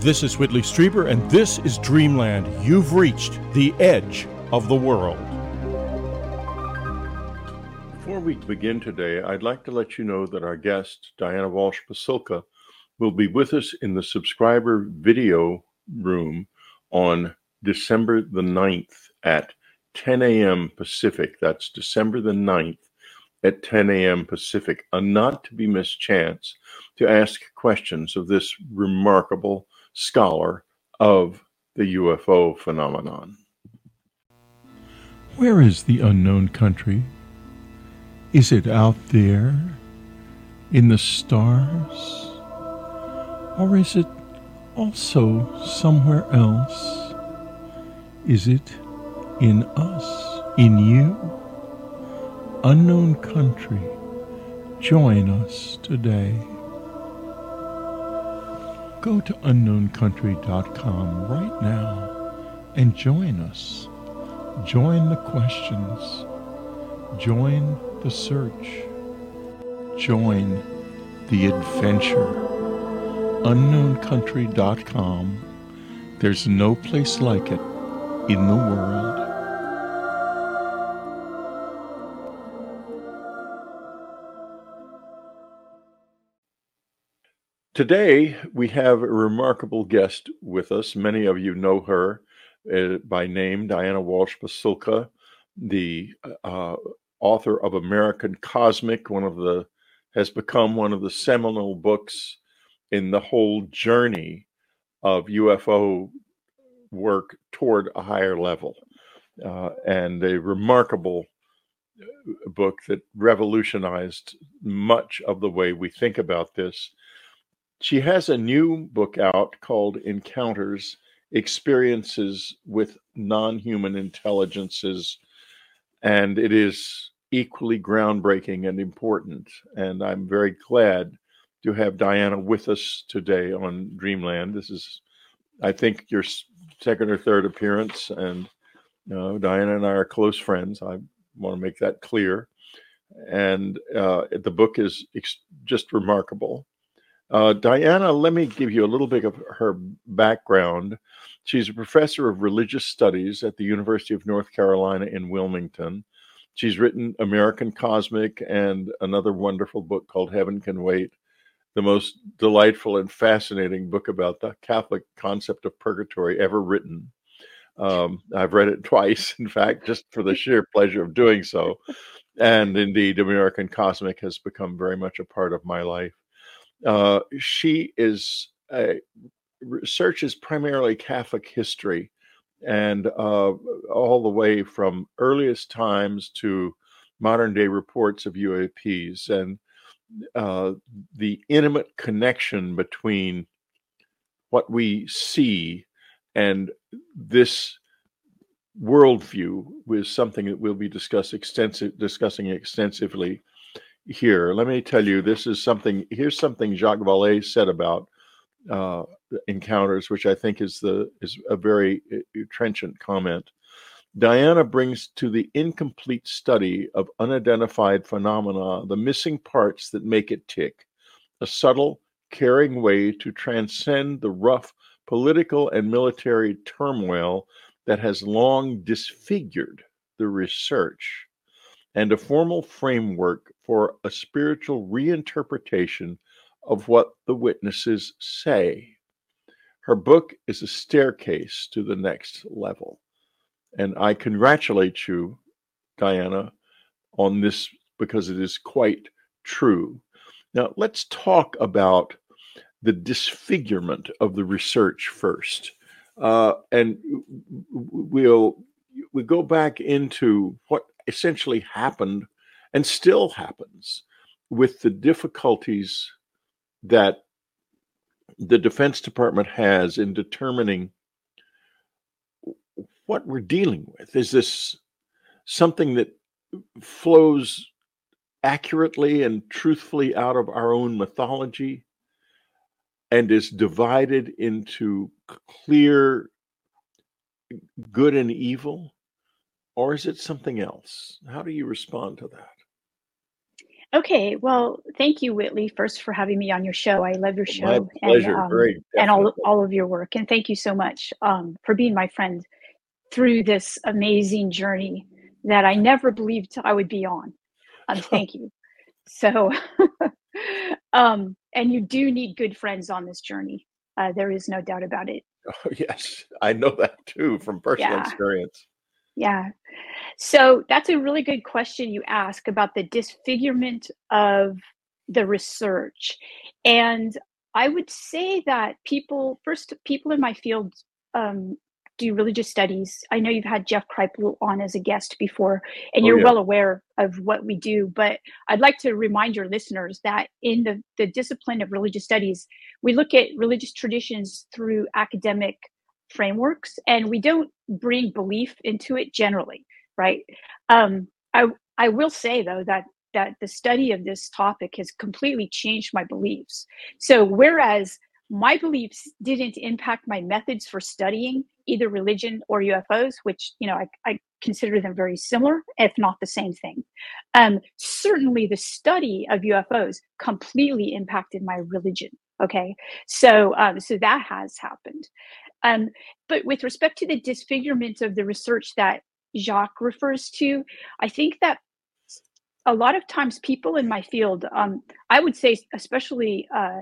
This is Whitley Strieber, and this is Dreamland. You've reached the edge of the world. Before we begin today, I'd like to let you know that our guest, Diana Walsh Pasulka, will be with us in the subscriber video room on December the 9th at 10 a.m. Pacific. That's December the 9th at 10 a.m. Pacific. A not to be missed chance to ask questions of this remarkable scholar of the UFO phenomenon. Where is the unknown country? Is it out there in the stars? Or is it also somewhere else? Is it in us, in you? Unknown country, join us today go to unknowncountry.com right now and join us. Join the questions. Join the search. Join the adventure. Unknowncountry.com. There's no place like it in the world. Today, we have a remarkable guest with us. Many of you know her uh, by name, Diana Walsh Pasulka, the uh, author of American Cosmic, one of the has become one of the seminal books in the whole journey of UFO work toward a higher level, uh, and a remarkable uh, book that revolutionized much of the way we think about this she has a new book out called Encounters Experiences with Non Human Intelligences, and it is equally groundbreaking and important. And I'm very glad to have Diana with us today on Dreamland. This is, I think, your second or third appearance, and you know, Diana and I are close friends. I want to make that clear. And uh, the book is ex- just remarkable. Uh, Diana, let me give you a little bit of her background. She's a professor of religious studies at the University of North Carolina in Wilmington. She's written American Cosmic and another wonderful book called Heaven Can Wait, the most delightful and fascinating book about the Catholic concept of purgatory ever written. Um, I've read it twice, in fact, just for the sheer pleasure of doing so. And indeed, American Cosmic has become very much a part of my life. Uh, she is uh, researches primarily Catholic history, and uh, all the way from earliest times to modern day reports of UAPs and uh, the intimate connection between what we see and this worldview was something that we'll be discuss extensive, discussing extensively here. Let me tell you, this is something. Here's something Jacques Vallée said about uh, encounters, which I think is the is a very uh, trenchant comment. Diana brings to the incomplete study of unidentified phenomena the missing parts that make it tick, a subtle, caring way to transcend the rough political and military turmoil that has long disfigured the research and a formal framework for a spiritual reinterpretation of what the witnesses say. Her book is a staircase to the next level. And I congratulate you, Diana, on this because it is quite true. Now, let's talk about the disfigurement of the research first. Uh, and we'll we go back into what essentially happened and still happens with the difficulties that the Defense Department has in determining what we're dealing with. Is this something that flows accurately and truthfully out of our own mythology and is divided into clear good and evil? Or is it something else? How do you respond to that? Okay, well, thank you, Whitley, first for having me on your show. I love your show My pleasure. and um, Great. and all all of your work. And thank you so much um, for being my friend through this amazing journey that I never believed I would be on. Um, thank you. So, um, and you do need good friends on this journey. Uh, there is no doubt about it. Oh, yes, I know that too from personal Yeah, experience. yeah. So that's a really good question you ask about the disfigurement of the research. And I would say that people, first, people in my field um, do religious studies. I know you've had Jeff Kripal on as a guest before, and Oh, you're yeah. well aware of what we do. But I'd like to remind your listeners that in the, the discipline of religious studies, we look at religious traditions through academic frameworks and we don't bring belief into it generally right? Um, I, I will say though that that the study of this topic has completely changed my beliefs. So whereas my beliefs didn't impact my methods for studying either religion or ufos which you know i, I consider them very similar if not the same thing um, certainly the study of ufos completely impacted my religion okay? So um, so that has happened um, but with respect to the disfigurement of the research that Jacques refers to, I think that a lot of times people in my field, um, I would say, especially uh,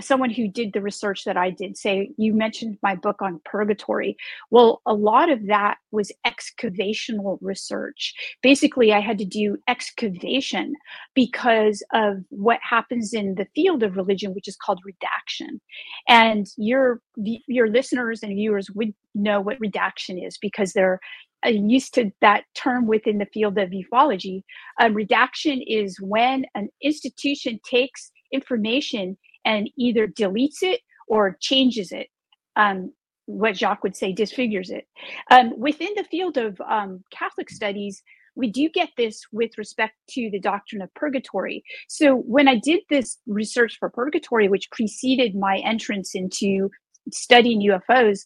someone who did the research that I did, say, you mentioned my book on purgatory. Well, a lot of that was excavational research. Basically, I had to do excavation because of what happens in the field of religion, which is called redaction. And your your listeners and viewers would know what redaction is because they're uh, used to that term within the field of ufology. Um, redaction is when an institution takes information and either deletes it or changes it. Um, what Jacques would say disfigures it. Um, within the field of um, Catholic studies, we do get this with respect to the doctrine of purgatory. So when I did this research for purgatory, which preceded my entrance into studying UFOs,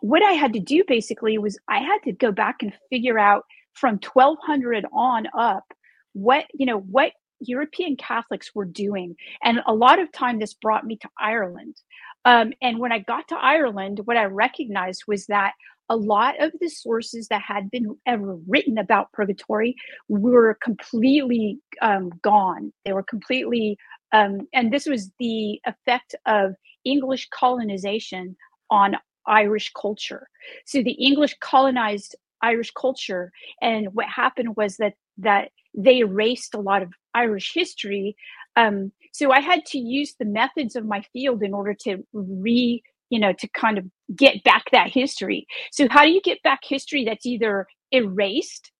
what I had to do basically was I had to go back and figure out from 1200 on up what you know what European Catholics were doing, and a lot of time this brought me to Ireland. Um, and when I got to Ireland, what I recognized was that a lot of the sources that had been ever written about purgatory were completely um, gone. They were completely, um, and this was the effect of English colonization on Irish culture. So the English colonized Irish culture, and what happened was that that they erased a lot of Irish history. Um, so I had to use the methods of my field in order to re, you know, to kind of get back that history. So how do you get back history that's either erased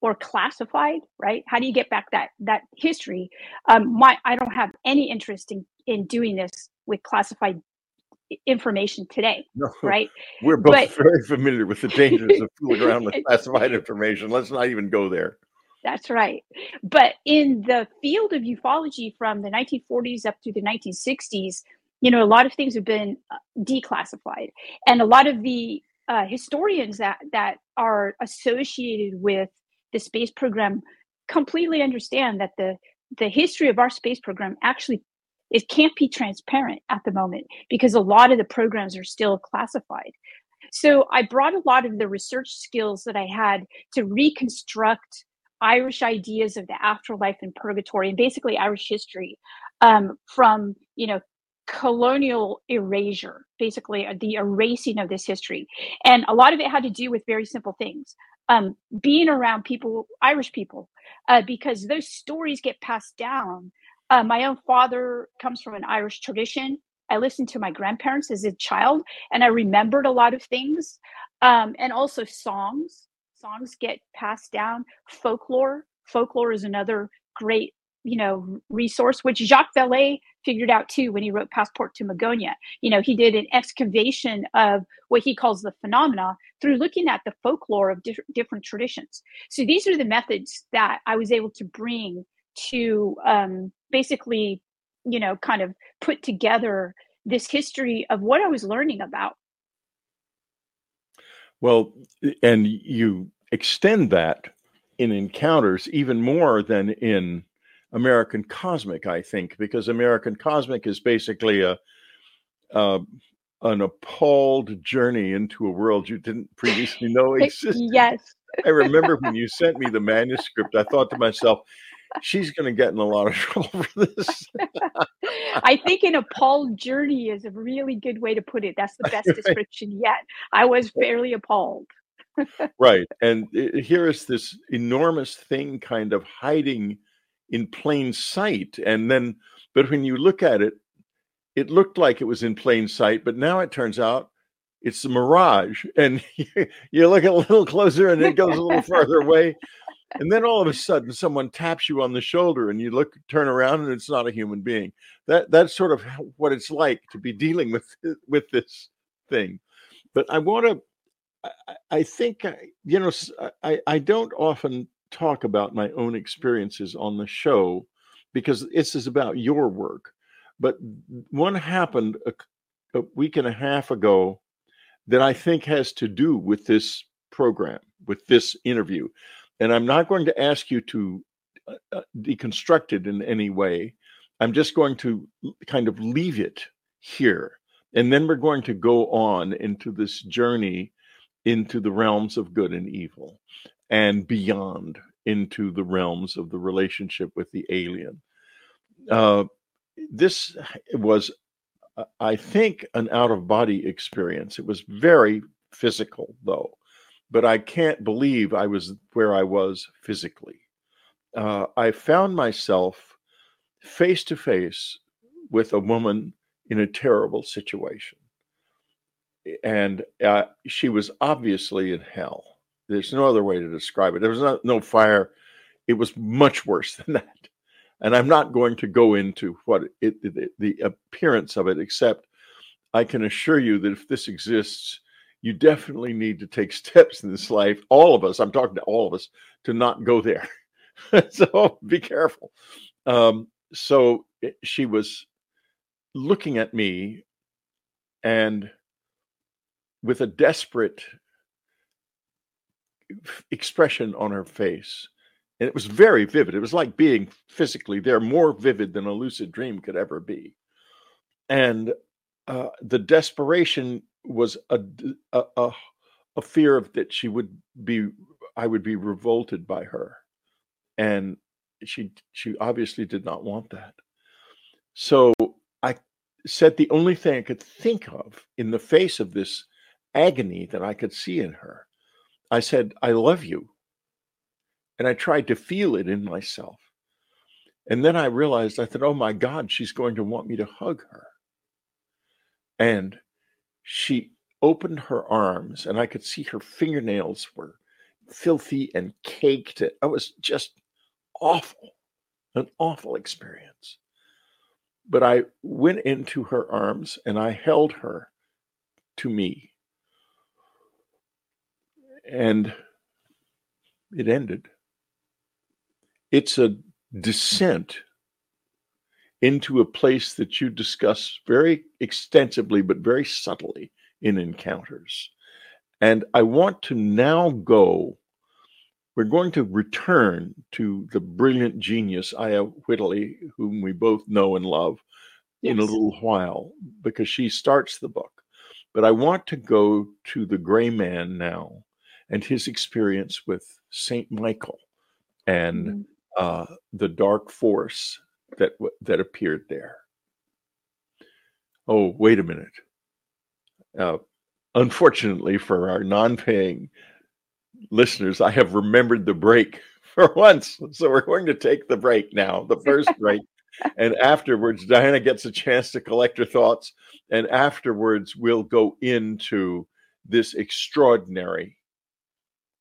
or classified, right? How do you get back that that history? Um, my I don't have any interest in in doing this with classified information today, No, right? we're But both very familiar with the dangers of fooling around with classified information. Let's not even go there. That's right. But in the field of ufology from the 1940s up to the 1960s, you know, a lot of things have been uh, declassified, and a lot of the uh, historians that that are associated with the space program completely understand that the the history of our space program actually it can't be transparent at the moment because a lot of the programs are still classified. So I brought a lot of the research skills that I had to reconstruct Irish ideas of the afterlife and purgatory and basically Irish history um, from, you know, colonial erasure, basically uh, the erasing of this history. And a lot of it had to do with very simple things. Um, being around people, Irish people, uh, because those stories get passed down uh, my own father comes from an Irish tradition. I listened to my grandparents as a child, and I remembered a lot of things. Um, and also songs. Songs get passed down. Folklore. Folklore is another great, you know, resource, which Jacques Vallée figured out too when he wrote Passport to Magonia. You know, he did an excavation of what he calls the phenomena through looking at the folklore of diff- different traditions. So these are the methods that I was able to bring to um, basically, you know, kind of put together this history of what I was learning about. Well, and you extend that in encounters even more than in American Cosmic, I think, because American Cosmic is basically a, a an appalled journey into a world you didn't previously know existed. yes. I remember when you sent me the manuscript, I thought to myself, she's going to get in a lot of trouble for this. I think an appalled journey is a really good way to put it. That's the best description yet. I was fairly appalled. right. And it, here is this enormous thing kind of hiding in plain sight. And then, but when you look at it, it looked like it was in plain sight, but now it turns out it's a mirage. And you, look a little closer and it goes a little farther away. And then all of a sudden someone taps you on the shoulder and you look turn around and it's not a human being. That that's sort of what it's like to be dealing with with this thing. But I want to I, I think you know I, I don't often talk about my own experiences on the show because this is about your work. But one happened a, a week and a half ago that I think has to do with this program, with this interview. And I'm not going to ask you to uh, uh deconstruct it in any way. I'm just going to kind of leave it here. And then we're going to go on into this journey into the realms of good and evil and beyond into the realms of the relationship with the alien. Uh, this was, uh, I think, an out of body experience. It was very physical, though, but I can't believe I was where I was physically. Uh, I found myself face to face with a woman in a terrible situation. And uh, she was obviously in hell. There's no other way to describe it. There was no, no fire. It was much worse than that. And I'm not going to go into what it, the, the appearance of it, except I can assure you that if this exists, you definitely need to take steps in this life. All of us, I'm talking to all of us, to not go there. so be careful. Um, so it, she was looking at me and with a desperate expression on her face and it was very vivid. It was like being physically there, more vivid than a lucid dream could ever be. And uh, the desperation was a, a, a, fear of that she would be, I would be revolted by her, and she she obviously did not want that. So I said the only thing I could think of in the face of this agony that I could see in her. I said, "I love you." And I tried to feel it in myself. And then I realized, I thought, oh my God, she's going to want me to hug her. And she opened her arms, and I could see her fingernails were filthy and caked. It was just awful, an awful experience. But I went into her arms and I held her to me. And it ended. It's a descent into a place that you discuss very extensively, but very subtly in encounters. And I want to now go. We're going to return to the brilliant genius Aya Whitley, whom we both know and love, yes. in a little while, because she starts the book. But I want to go to the gray man now and his experience with Saint Michael and mm-hmm uh, the dark force that that appeared there. Oh, wait a minute. Uh, unfortunately for our non-paying listeners, I have remembered the break for once. So we're going to take the break now, the first break. and afterwards, Diana gets a chance to collect her thoughts. And afterwards, we'll go into this extraordinary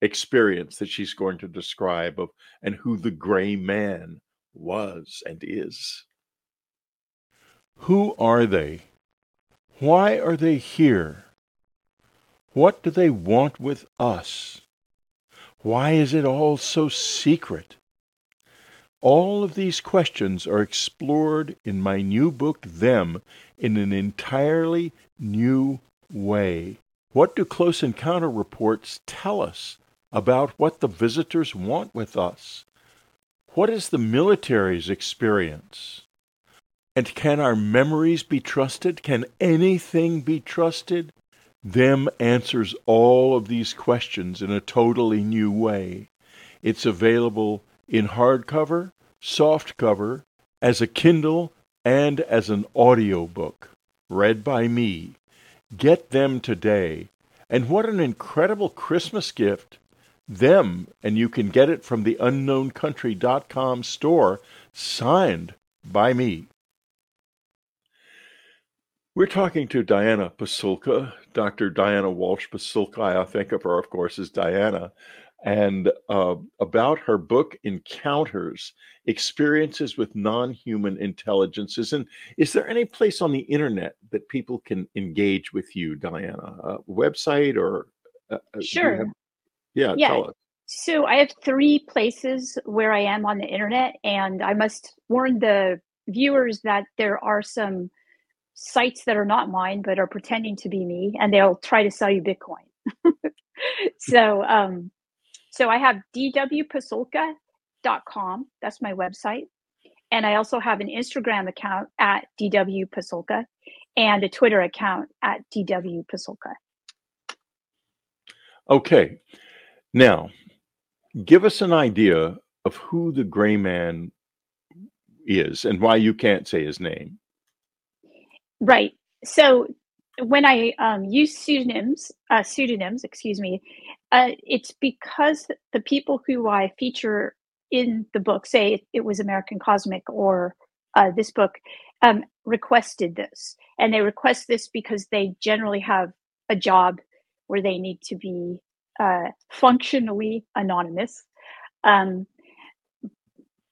experience that she's going to describe of and who the gray man was and is. Who are they? Why are they here? What do they want with us? Why is it all so secret? All of these questions are explored in my new book, Them, in an entirely new way. What do Close Encounter reports tell us about what the visitors want with us. What is the military's experience? And can our memories be trusted? Can anything be trusted? Them answers all of these questions in a totally new way. It's available in hardcover, softcover, as a Kindle, and as an audiobook, read by me. Get them today. And what an incredible Christmas gift! Them, and you can get it from the unknowncountry.com store, signed by me. We're talking to Diana Pasulka, Dr. Diana Walsh Pasulka. I think of her, of course, as Diana, and uh, about her book Encounters Experiences with Non Human Intelligences. And is there any place on the internet that people can engage with you, Diana? A website or? Uh, uh sure. Yeah, yeah, tell us. So I have three places where I am on the internet, and I must warn the viewers that there are some sites that are not mine but are pretending to be me, and they'll try to sell you Bitcoin. so um, so I have dwpasulka.com. That's my website. And I also have an Instagram account at dwpasulka and a Twitter account at dwpasulka. Okay. Now, give us an idea of who the gray man is and why you can't say his name. Right. So when I um, use pseudonyms, uh, pseudonyms, excuse me, uh, it's because the people who I feature in the book, say it, was American Cosmic or uh, this book, um, requested this, and they request this because they generally have a job where they need to be uh, functionally anonymous. Um,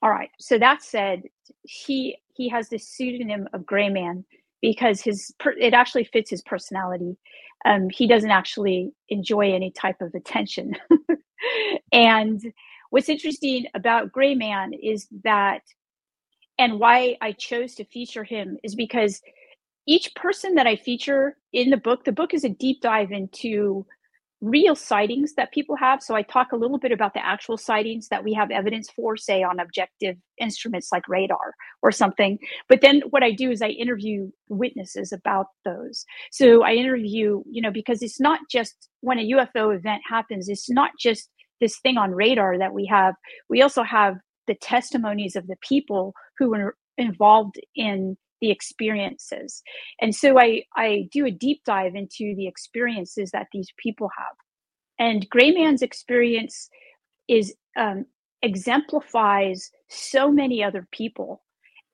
all right. So that said, he he has this pseudonym of Gray Man because his it actually fits his personality. Um, he doesn't actually enjoy any type of attention. and what's interesting about Gray Man is that, and why I chose to feature him is because each person that I feature in the book, the book is a deep dive into real sightings that people have. So I talk a little bit about the actual sightings that we have evidence for, say on objective instruments like radar or something. But then what I do is I interview witnesses about those. So I interview, you know, because it's not just when a UFO event happens, it's not just this thing on radar that we have. We also have the testimonies of the people who were involved in the experiences. And so I, I do a deep dive into the experiences that these people have. And Gray Man's experience is um, exemplifies so many other people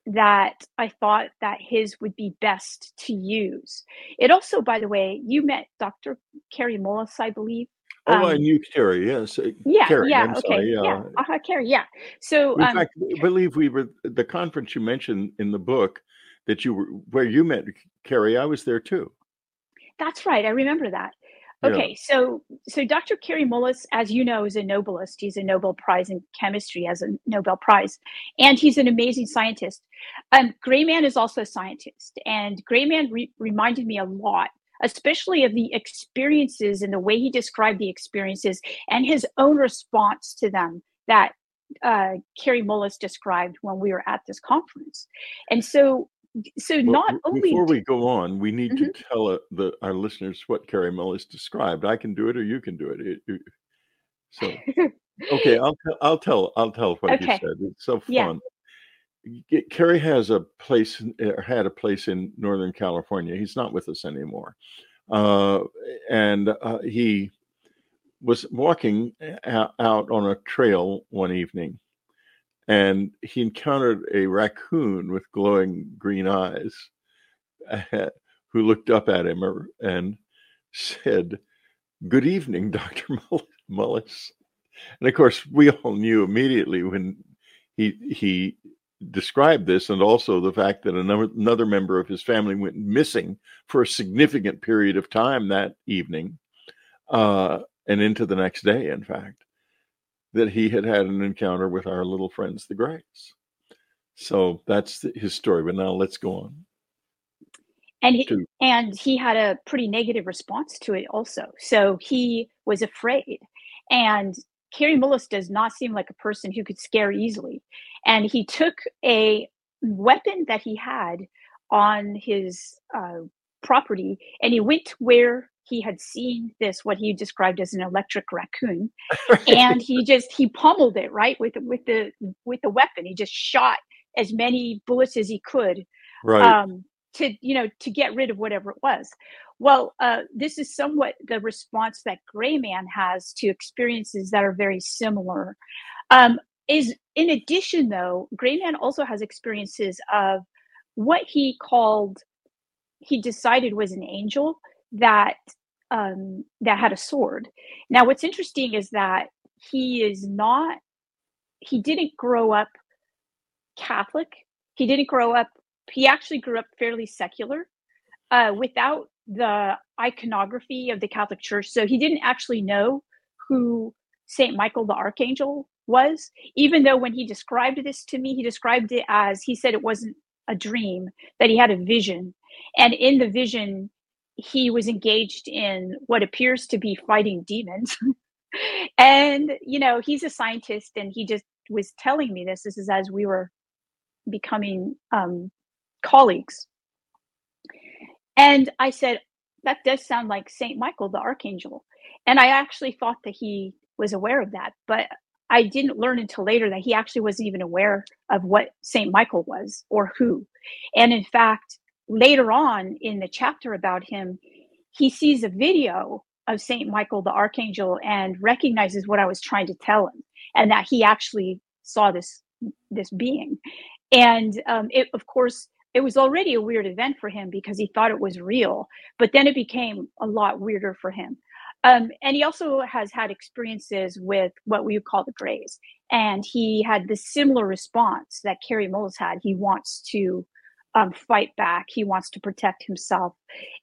that I thought that his would be best to use. It also, by the way, you met Dr. Kary Mullis, I believe. Oh, um, I knew Kary. Yes. Yeah. Kary, yeah. I'm okay. Sorry, yeah. yeah. Uh-huh, Kary. Yeah. So, in um, fact, I believe we were the conference you mentioned in the book that you were where you met Kary. I was there too. That's right. I remember that. Okay, yeah. so so Dr. Kary Mullis, as you know, is a Nobelist. He's a Nobel Prize in chemistry as a Nobel Prize, and he's an amazing scientist. Um, Gray Man is also a scientist, and Grayman re- reminded me a lot, especially of the experiences and the way he described the experiences and his own response to them that uh, Kary Mullis described when we were at this conference. And so so well, not only before we go on, we need mm-hmm. to tell uh, the, our listeners what Kary Mullis described. I can do it, or you can do it. it, it so, okay, I'll I'll tell I'll tell what okay. you said. It's so fun. Yeah. Kary has a place uh, had a place in Northern California. He's not with us anymore, uh, and uh, he was walking uh, out on a trail one evening and he encountered a raccoon with glowing green eyes who looked up at him and said, Good evening, Dr. Mullis. And of course, we all knew immediately when he he described this, and also the fact that another, another member of his family went missing for a significant period of time that evening, uh, and into the next day, in fact that he had had an encounter with our little friends, the Greys. So that's his story. But now let's go on. And he, to, and he had a pretty negative response to it also. So he was afraid. And Kary Mullis does not seem like a person who could scare easily. And he took a weapon that he had on his uh, property and he went where he had seen this what he described as an electric raccoon and he just he pummeled it right with with the with the weapon. He just shot as many bullets as he could right. um, to you know to get rid of whatever it was. Well uh, this is somewhat the response that gray man has to experiences that are very similar. Um, is in addition though gray man also has experiences of what he called he decided was an angel that um, that had a sword. Now, what's interesting is that he is not. He didn't grow up Catholic. He didn't grow up. He actually grew up fairly secular, uh, without the iconography of the Catholic Church. So he didn't actually know who Saint Michael the Archangel was. Even though when he described this to me, he described it as he said it wasn't a dream, that he had a vision and in the vision, he was engaged in what appears to be fighting demons. and, you know, he's a scientist and he just was telling me this. This is as we were becoming um, colleagues. And I said, that does sound like Saint Michael, the archangel. And I actually thought that he was aware of that, but I didn't learn until later that he actually wasn't even aware of what Saint Michael was or who. And in fact, later on in the chapter about him, he sees a video of Saint Michael the Archangel and recognizes what I was trying to tell him, and that he actually saw this this being. And um, it, of course, it was already a weird event for him because he thought it was real, but then it became a lot weirder for him. Um, and he also has had experiences with what we would call the Greys, and he had the similar response that Kary Mullis had. He wants to um, fight back. He wants to protect himself,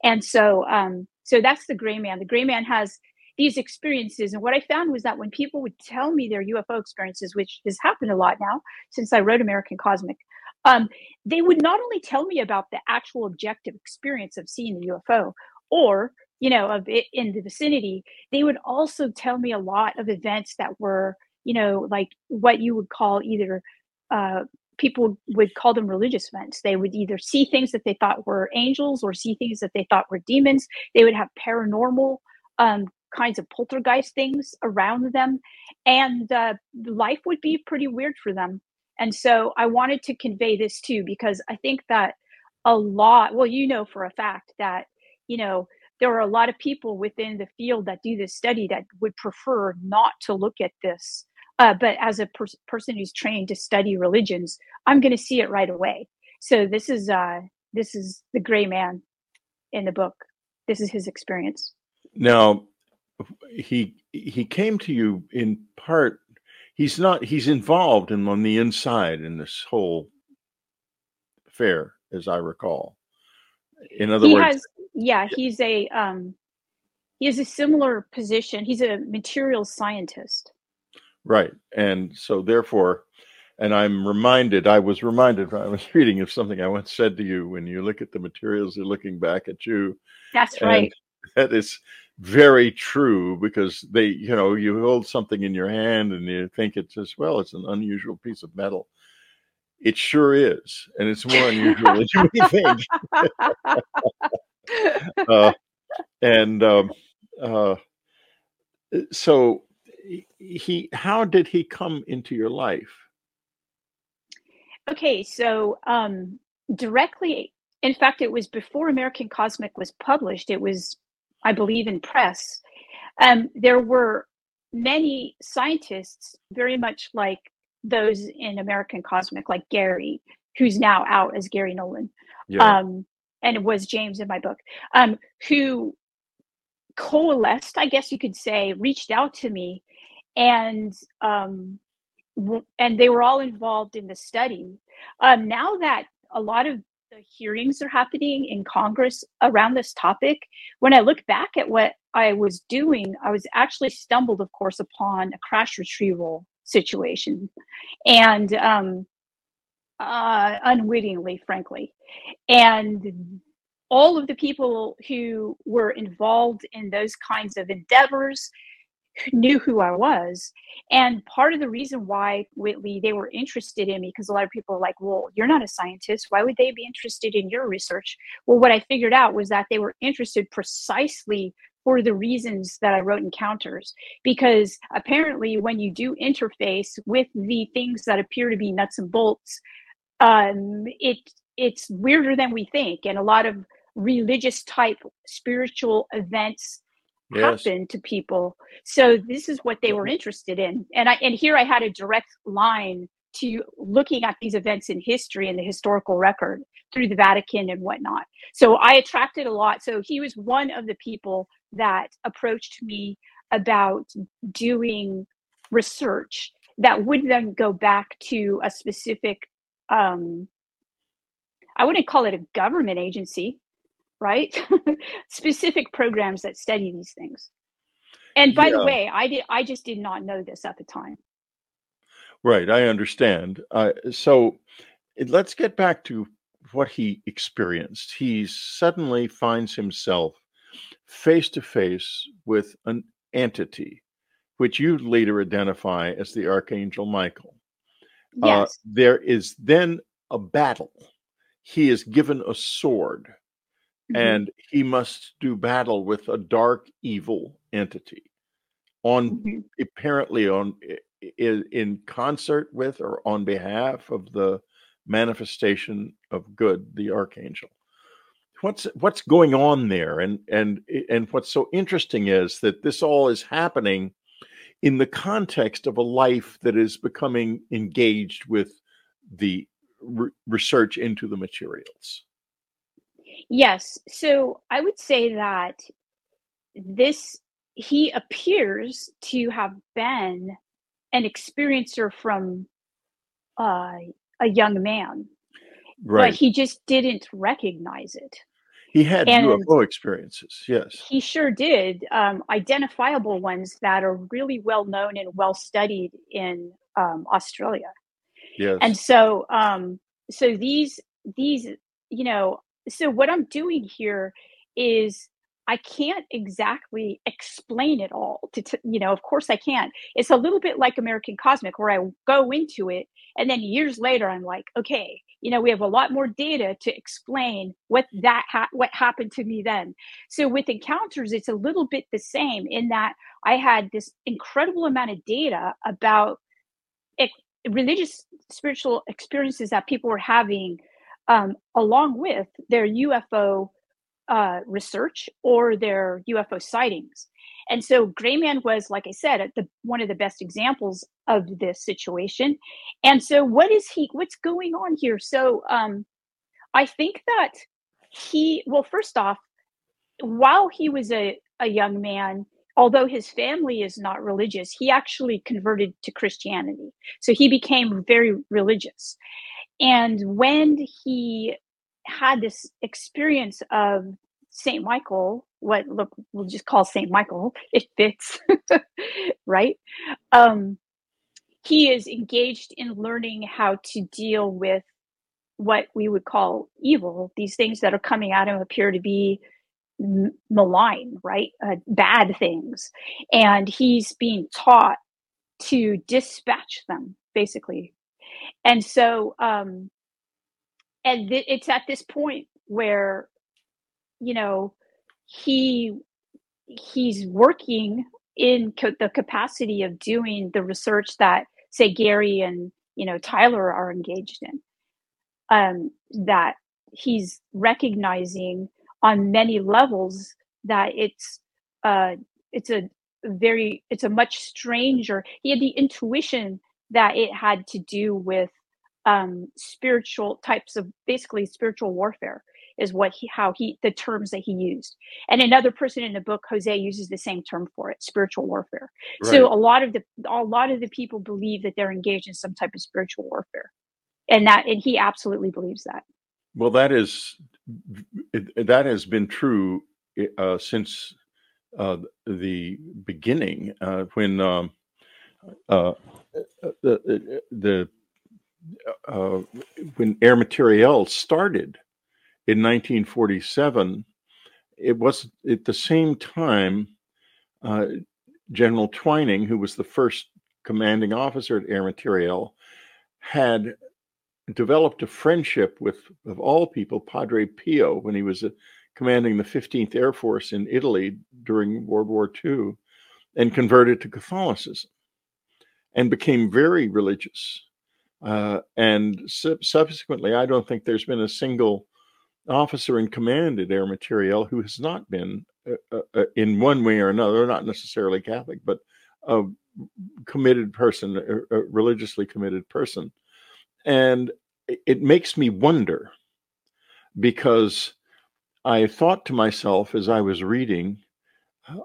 and so um, so that's the gray man. The gray man has these experiences, and what I found was that when people would tell me their UFO experiences, which has happened a lot now since I wrote American Cosmic, um, they would not only tell me about the actual objective experience of seeing the UFO, or you know of it in the vicinity, they would also tell me a lot of events that were you know like what you would call either uh, people would call them religious events. They would either see things that they thought were angels or see things that they thought were demons. They would have paranormal um, kinds of poltergeist things around them, and uh, life would be pretty weird for them. And so I wanted to convey this too because I think that a lot, well, you know for a fact that, you know, there are a lot of people within the field that do this study that would prefer not to look at this uh, but as a per- person who's trained to study religions, I'm going to see it right away. So this is uh, this is the gray man in the book. This is his experience. Now, he he came to you in part. He's not. He's involved in on the inside in this whole affair, as I recall. In other he words, has, yeah, he's a um, he has a similar position. He's a materials scientist. Right. And so therefore, and I'm reminded, I was reminded, I was reading of something I once said to you when you look at the materials, they're looking back at you. That's right. That is very true because they, you know, you hold something in your hand and you think it's as well, it's an unusual piece of metal. It sure is. And it's more unusual than you think. uh, and um, uh, so he how did he come into your life okay so um directly in fact it was before american cosmic was published it was i believe in press um there were many scientists very much like those in american cosmic like gary who's now out as garry nolan yeah. um and it was james in my book um who coalesced i guess you could say reached out to me and um, and they were all involved in the study. Um, now that a lot of the hearings are happening in Congress around this topic, when I look back at what I was doing, I was actually stumbled, of course, upon a crash retrieval situation, and um, uh, unwittingly, frankly, and all of the people who were involved in those kinds of endeavors knew who I was. And part of the reason why Whitley they were interested in me because a lot of people are like, "Well, you're not a scientist. Why would they be interested in your research?" Well, what I figured out was that they were interested precisely for the reasons that I wrote encounters. Because apparently, when you do interface with the things that appear to be nuts and bolts, um, it it's weirder than we think, and a lot of religious type spiritual events yes. happen to people. So this is what they were interested in, and I and here I had a direct line to looking at these events in history and the historical record through the Vatican and whatnot. So I attracted a lot. So he was one of the people that approached me about doing research that would then go back to a specific um, I wouldn't call it a government agency, right? specific programs that study these things. And by yeah. the way, I did I just did not know this at the time. Right, I understand. Uh, so let's get back to what he experienced. He suddenly finds himself face to face with an entity, which you later identify as the Archangel Michael. Uh, yes. Uh, there is then a battle. He is given a sword, mm-hmm. and he must do battle with a dark, evil entity. On mm-hmm. apparently on in, in concert with or on behalf of the manifestation of good, the archangel. What's what's going on there, and and and what's so interesting is that this all is happening in the context of a life that is becoming engaged with the re- research into the materials. Yes, so I would say that this he appears to have been an experiencer from uh, a young man, right. but he just didn't recognize it. He had and UFO experiences, yes. He sure did. Um, identifiable ones that are really well known and well studied in um, Australia. Yes. And so, um, so these these you know, so what I'm doing here is I can't exactly explain it all. To, to, you know, of course I can't. It's a little bit like American Cosmic, where I go into it, and then years later I'm like, okay, you know, we have a lot more data to explain what that ha- what happened to me then. So with encounters, it's a little bit the same in that I had this incredible amount of data about religious spiritual experiences that people were having, um, along with their UFO uh, research or their UFO sightings. And so Grayman was, like I said, the, one of the best examples of this situation. And so, what is he? What's going on here? So, um, I think that he, well, first off, while he was a, a young man, although his family is not religious, he actually converted to Christianity. So he became very religious. And when he had this experience of Saint Michael, what look we'll just call Saint Michael, it fits, right? Um, he is engaged in learning how to deal with what we would call evil. These things that are coming at him appear to be malign, right? Uh, bad things, and he's being taught to dispatch them, basically. And so, um, and th- it's at this point where you know he he's working in co- the capacity of doing the research that say gary and you know tyler are engaged in um, that he's recognizing on many levels that it's uh it's a very it's a much stranger he had the intuition that it had to do with um spiritual types of basically spiritual warfare is what he how he the terms that he used. And another person in the book jose uses the same term for it spiritual warfare. Right. so a lot of the a lot of the people believe that they're engaged in some type of spiritual warfare. And that and he absolutely believes that. Well that is that has been true uh, since uh, the beginning uh, when um, uh, uh, the the uh, when Air Materiel started in 1947, it was at the same time uh, General Twining, who was the first commanding officer at Air Materiel, had developed a friendship with, of all people, Padre Pio when he was uh, commanding the 15th Air Force in Italy during World War II and converted to Catholicism and became very religious. Uh, and su- subsequently, I don't think there's been a single officer in command at Air Materiel who has not been, uh, uh, uh in one way or another, not necessarily Catholic, but a committed person, a, a religiously committed person. And it makes me wonder because I thought to myself as I was reading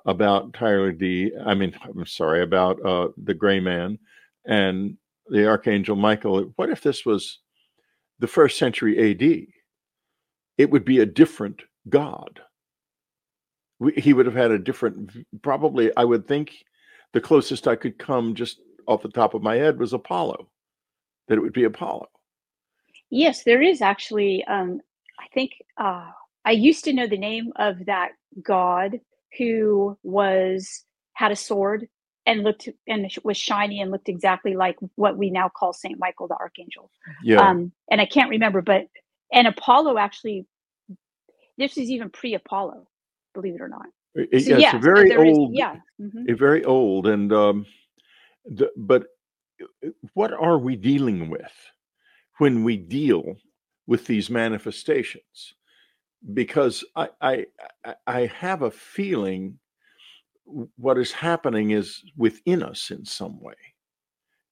about Tyler D. I mean, I'm sorry, about uh, the Gray Man and the Archangel Michael. What if this was the first century AD? It would be a different God. We, he would have had a different, probably, I would think the closest I could come just off the top of my head was Apollo, that it would be Apollo. Yes, there is actually. Um, I think uh, I used to know the name of that god who was had a sword and looked and was shiny and looked exactly like what we now call Saint Michael the Archangel. Yeah. Um, and I can't remember, but and Apollo actually, this is even pre-Apollo, believe it or not. It, so, yeah, it's very old. Is, yeah, mm-hmm. very old, and um, the, but uh, what are we dealing with when we deal with these manifestations? Because I I I have a feeling what is happening is within us in some way.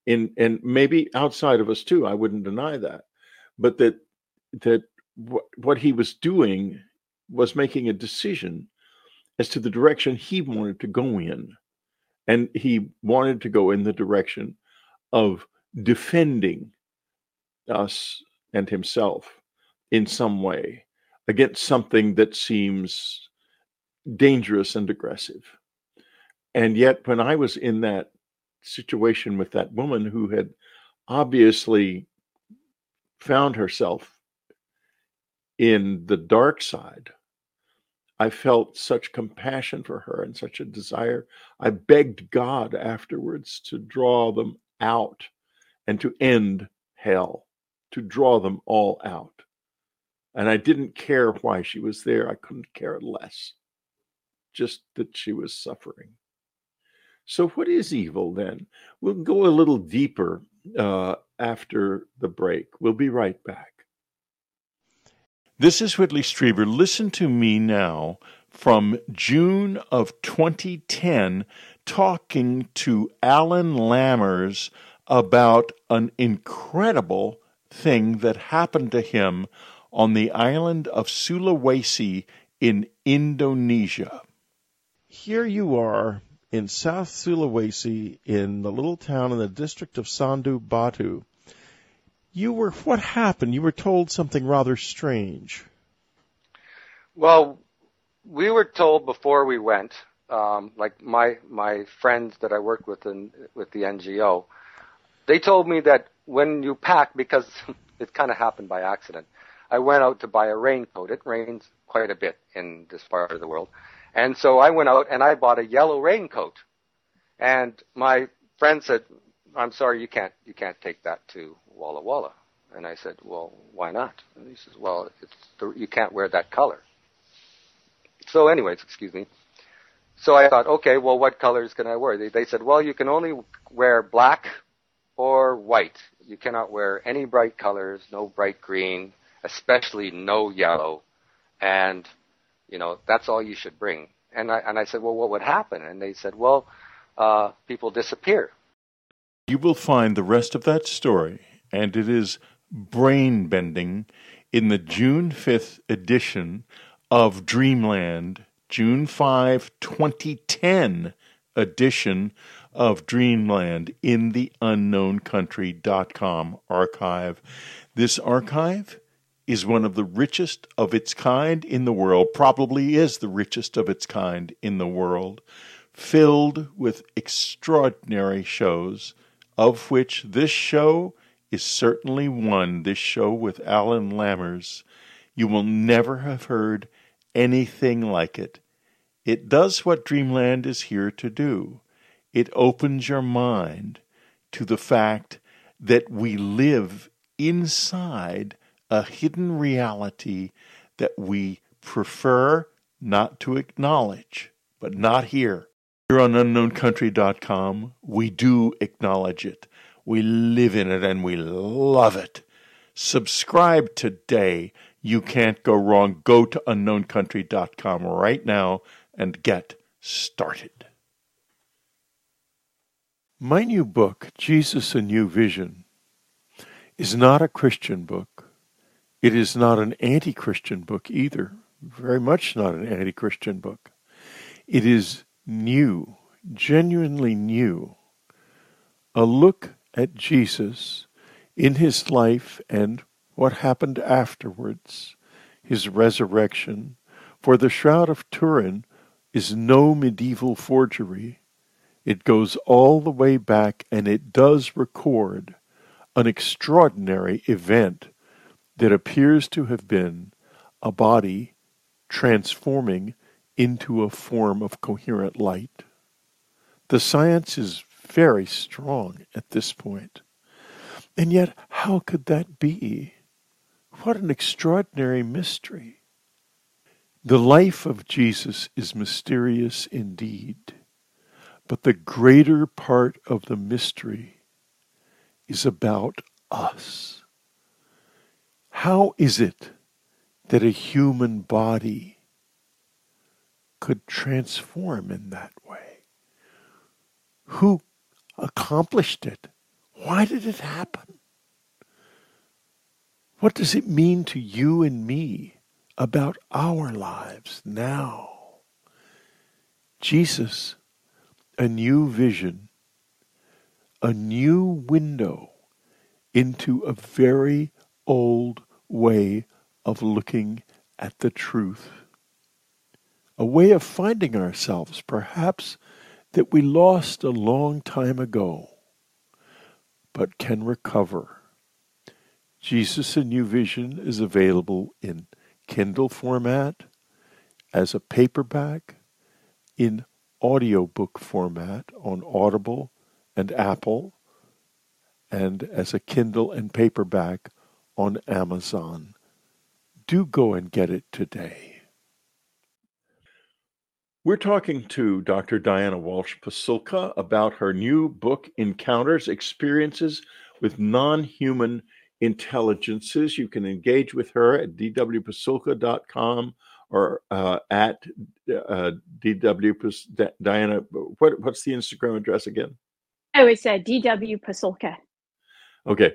In and maybe outside of us too i wouldn't deny that. But that that what, what he was doing was making a decision as to the direction he wanted to go in. And he wanted to go in the direction of defending us and himself in some way against something that seems dangerous and aggressive and yet, when I was in that situation with that woman who had obviously found herself in the dark side, I felt such compassion for her and such a desire. I begged God afterwards to draw them out and to end hell, to draw them all out. And I didn't care why she was there. I couldn't care less, just that she was suffering. So, what is evil then? We'll go a little deeper uh, after the break. We'll be right back. This is Whitley Strieber. Listen to me now from June of 2010 talking to Alan Lammers about an incredible thing that happened to him on the island of Sulawesi in Indonesia. Here you are in South Sulawesi in the little town in the district of Sandu Batu. You were, what happened? You were told something rather strange. Well, we were told before we went, um, like my, my friends that I worked with in, with the NGO, they told me that when you pack, because it kind of happened by accident, I went out to buy a raincoat. It rains quite a bit in this part of the world. And so I went out and I bought a yellow raincoat. And my friend said, I'm sorry, you can't, you can't take that to Walla Walla. And I said, well, why not? And he says, well, it's the, you can't wear that color. So anyways, excuse me. So I thought, okay, well, what colors can I wear? They, they said, well, you can only wear black or white. You cannot wear any bright colors, no bright green, especially no yellow. And you know, that's all you should bring. And I, and I said, well, what would happen? And they said, well, uh, people disappear. You will find the rest of that story, and it is brain bending, in the June 5th edition of Dreamland, June 5, 2010 edition of Dreamland in the unknowncountry.com archive. This archive is one of the richest of its kind in the world, probably is the richest of its kind in the world, filled with extraordinary shows, of which this show is certainly one, this show with Alan Lammers. You will never have heard anything like it. It does what Dreamland is here to do. it opens your mind to the fact that we live inside a hidden reality that we prefer not to acknowledge, but not here. Here on unknowncountry.com, we do acknowledge it. We live in it and we love it. Subscribe today. You can't go wrong. Go to unknowncountry.com right now and get started. My new book, Jesus a New Vision, is not a Christian book. It is not an anti Christian book either. Very much not an anti Christian book. It is new, genuinely new. A look at Jesus in his life and what happened afterwards, his resurrection. For the Shroud of Turin is no medieval forgery. It goes all the way back and it does record an extraordinary event that appears to have been a body transforming into a form of coherent light. The science is very strong at this point. And yet, how could that be? What an extraordinary mystery. The life of Jesus is mysterious indeed, but the greater part of the mystery is about us. How is it that a human body could transform in that way? Who accomplished it? Why did it happen? What does it mean to you and me about our lives now? Jesus, a new vision, a new window into a very old way of looking at the truth. A way of finding ourselves, perhaps, that we lost a long time ago, but can recover. Jesus A New Vision is available in Kindle format, as a paperback, in audiobook format on Audible and Apple, and as a Kindle and paperback on Amazon. Do go and get it today. We're talking to Dr. Diana Walsh Pasulka about her new book, Encounters Experiences with Non Human Intelligences. You can engage with her at dwpasulka.com or uh, at uh, dw Diana. What, what's the Instagram address again? Oh, it's uh, DW Pasulka. Okay.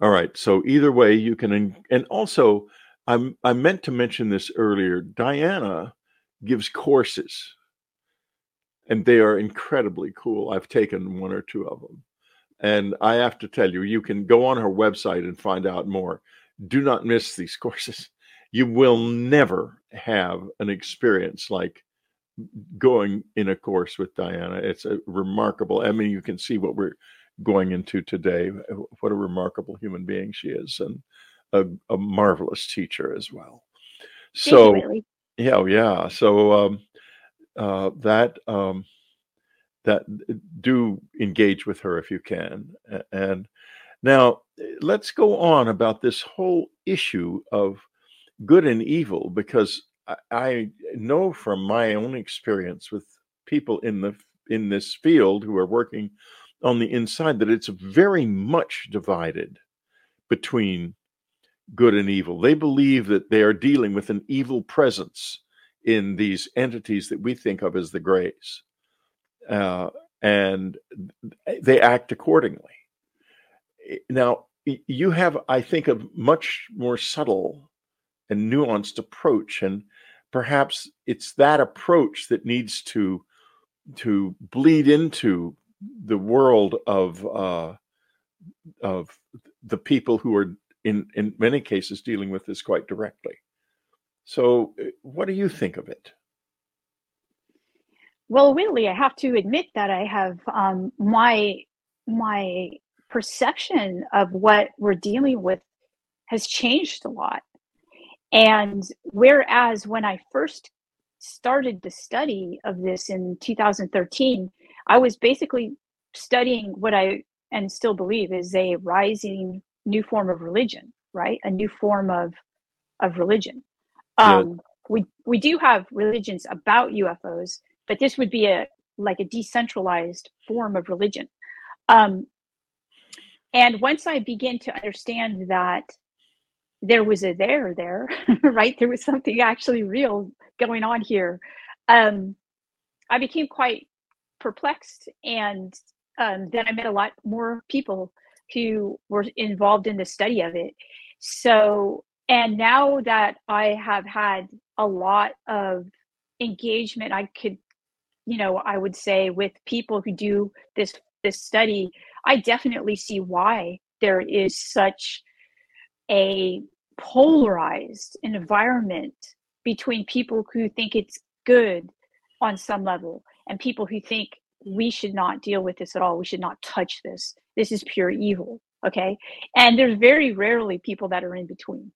All right. So either way, you can, and also, I'm I meant to mention this earlier. Diana gives courses, and they are incredibly cool. I've taken one or two of them. And I have to tell you, you can go on her website and find out more. Do not miss these courses. You will never have an experience like going in a course with Diana. It's a remarkable. I mean, you can see what we're going into today. What a remarkable human being she is, and a, a marvelous teacher as well. So, yeah, oh, yeah. So um, uh, that um, that do engage with her if you can. And now let's go on about this whole issue of good and evil, because I know from my own experience with people in the in this field who are working on the inside that it's very much divided between good and evil. They believe that they are dealing with an evil presence in these entities that we think of as the grays. Uh, and they act accordingly. Now, you have, I think, a much more subtle and nuanced approach, and perhaps it's that approach that needs to to bleed into the world of uh, of the people who are in in many cases dealing with this quite directly. So, uh, what do you think of it? Well, really, I have to admit that I have um, my my perception of what we're dealing with has changed a lot. And whereas when I first started the study of this in 2013, I was basically studying what I and still believe is a rising new form of religion, right? A new form of of religion. Um, yeah. We we do have religions about UFOs, but this would be a like a decentralized form of religion. Um, and once I begin to understand that there was a there there, right? There was something actually real going on here. Um, I became quite perplexed, and um, then I met a lot more people who were involved in the study of it. So, and now that I have had a lot of engagement, I could, you know, I would say with people who do this this study, I definitely see why there is such a polarized environment between people who think it's good on some level and people who think we should not deal with this at all. We should not touch this. This is pure evil. Okay. And there's very rarely people that are in between,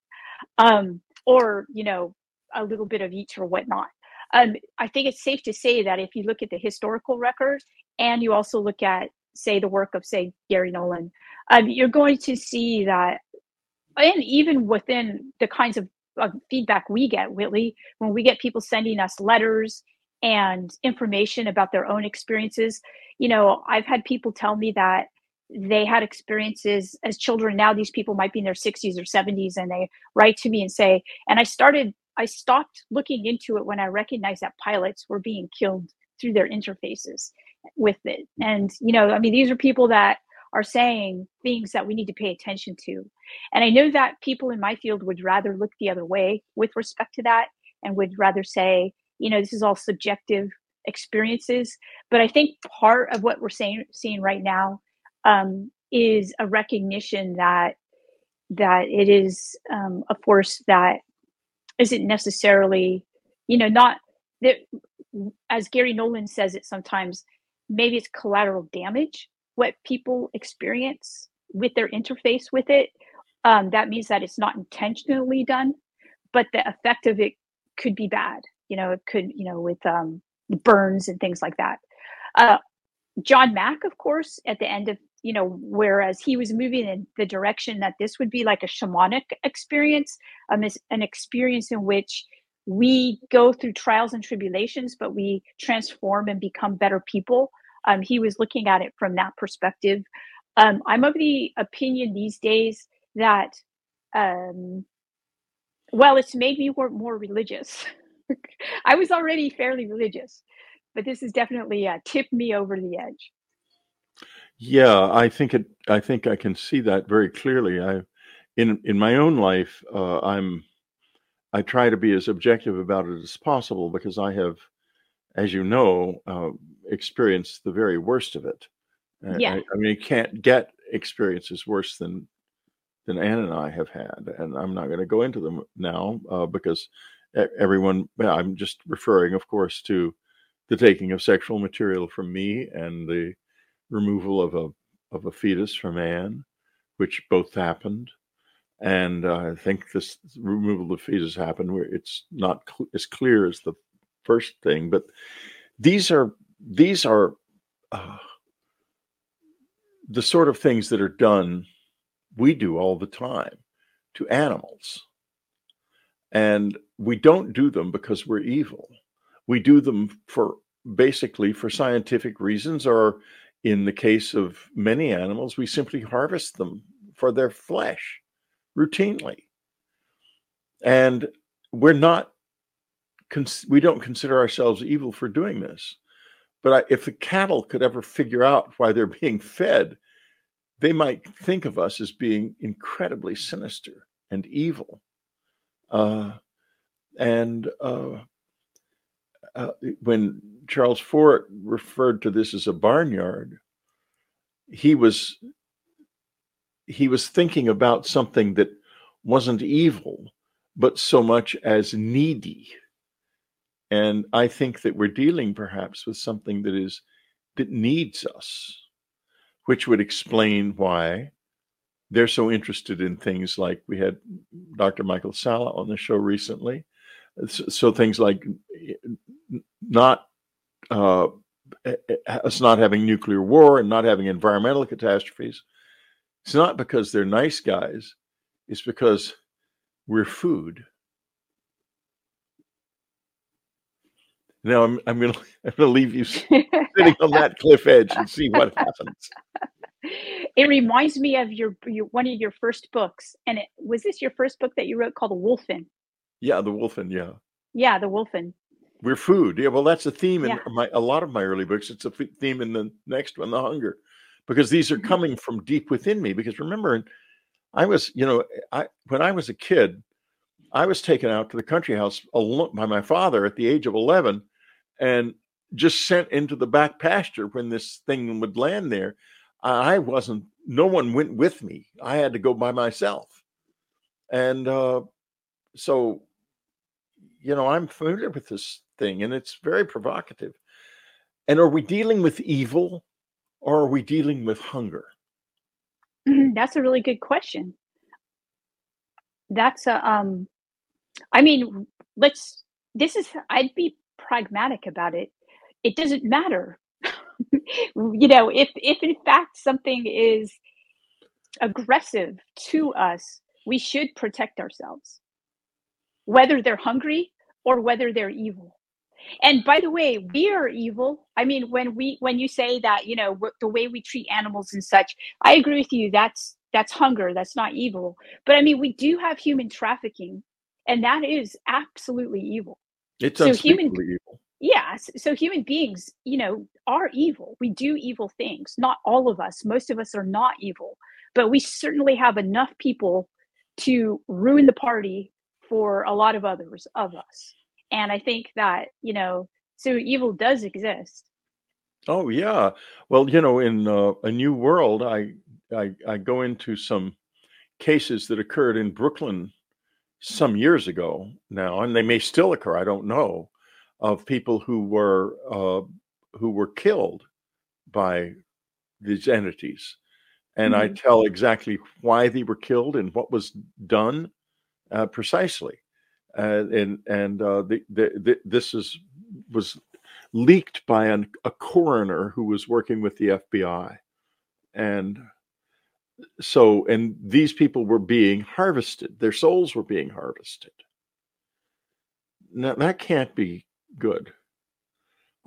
um, or, you know, a little bit of each or whatnot. Um, I think it's safe to say that if you look at the historical record and you also look at, say, the work of, say, Garry Nolan, um, you're going to see that, and even within the kinds of, of feedback we get, Whitley, when we get people sending us letters and information about their own experiences. You know, I've had people tell me that they had experiences as children. Now these people might be in their 60s or 70s and they write to me and say, and I started, I stopped looking into it when I recognized that pilots were being killed through their interfaces with it. And, you know, I mean, these are people that are saying things that we need to pay attention to. And I know that people in my field would rather look the other way with respect to that and would rather say, you know this is all subjective experiences but i think part of what we're saying seeing right now um, is a recognition that that it is um, a force that isn't necessarily you know not that as garry nolan says it sometimes maybe it's collateral damage what people experience with their interface with it. Um, that means that it's not intentionally done but the effect of it could be bad you know it could you know with um, burns and things like that. Uh, john mack of course at the end of you know whereas he was moving in the direction that this would be like a shamanic experience um, an experience in which we go through trials and tribulations but we transform and become better people. Um, he was looking at it from that perspective. Um, i'm of the opinion these days that um, well it's made me more, more religious I was already fairly religious, but this has definitely uh, tipped me over the edge. Yeah, I think it. I think I can see that very clearly. I, in in my own life, uh, I'm. I try to be as objective about it as possible because I have, as you know, uh, experienced the very worst of it. Yeah. I, I mean, you can't get experiences worse than than Ann and I have had, and I'm not going to go into them now uh, because everyone i'm just referring of course to the taking of sexual material from me and the removal of a of a fetus from Ann, which both happened. And uh, I think this removal of fetus happened where it's not cl- as clear as the first thing, but these are these are uh, the sort of things that are done. We do all the time to animals, and we don't do them because we're evil. We do them for basically for scientific reasons, or in the case of many animals, we simply harvest them for their flesh routinely. And we're not, we don't consider ourselves evil for doing this. But if the cattle could ever figure out why they're being fed, they might think of us as being incredibly sinister and evil. Uh, and uh, uh, when Charles Fort referred to this as a barnyard, he was he was thinking about something that wasn't evil, but so much as needy. And I think that we're dealing perhaps with something that is that needs us, which would explain why they're so interested in things like we had Dr. Michael Salla on the show recently. So, so things like not uh, uh, us not having nuclear war and not having environmental catastrophes, it's not because they're nice guys. It's because we're food. Now I'm I'm gonna I'm gonna leave you sitting on that cliff edge and see what happens. It reminds me of your, your one of your first books, and it was this your first book that you wrote called The Wolfen? Yeah, the Wolfen. Yeah. Yeah, the Wolfen. We're food. Yeah, well, that's a theme in Yeah. my a lot of my early books. It's a theme in the next one, the hunger, because these are Mhm. coming from deep within me. Because remember, I was, you know, I when I was a kid, I was taken out to the country house alone by my father at the age of eleven, and just sent into the back pasture when this thing would land there. I wasn't. No one went with me. I had to go by myself, and uh, so you know, I'm familiar with this thing and it's very provocative. And are we dealing with evil or are we dealing with hunger? Mhm, That's a really good question. That's a um I mean, let's this is I'd be pragmatic about it. It doesn't matter. you know, if if in fact something is aggressive to us, we should protect ourselves. Whether they're hungry or whether they're evil. And by the way, we are evil. I mean, when we when you say that, you know, the way we treat animals and such, I agree with you. That's that's hunger. That's not evil. But I mean, we do have human trafficking, and that is absolutely evil. It's So human- evil. Yes. So human beings, you know, are evil. We do evil things. Not all of us. Most of us are not evil, but we certainly have enough people to ruin the party for a lot of others of us. And I think that, you know, so evil does exist. Oh yeah. Well, you know, in uh, a new world, I, I I go into some cases that occurred in Brooklyn some years ago now, and they may still occur. I don't know of people who were uh, who were killed by these entities, and I Mhm. tell exactly why they were killed and what was done uh, precisely. Uh, and and uh, the, the, the, this is was leaked by an, a coroner who was working with the FBI, and so and these people were being harvested; their souls were being harvested. Now that can't be good.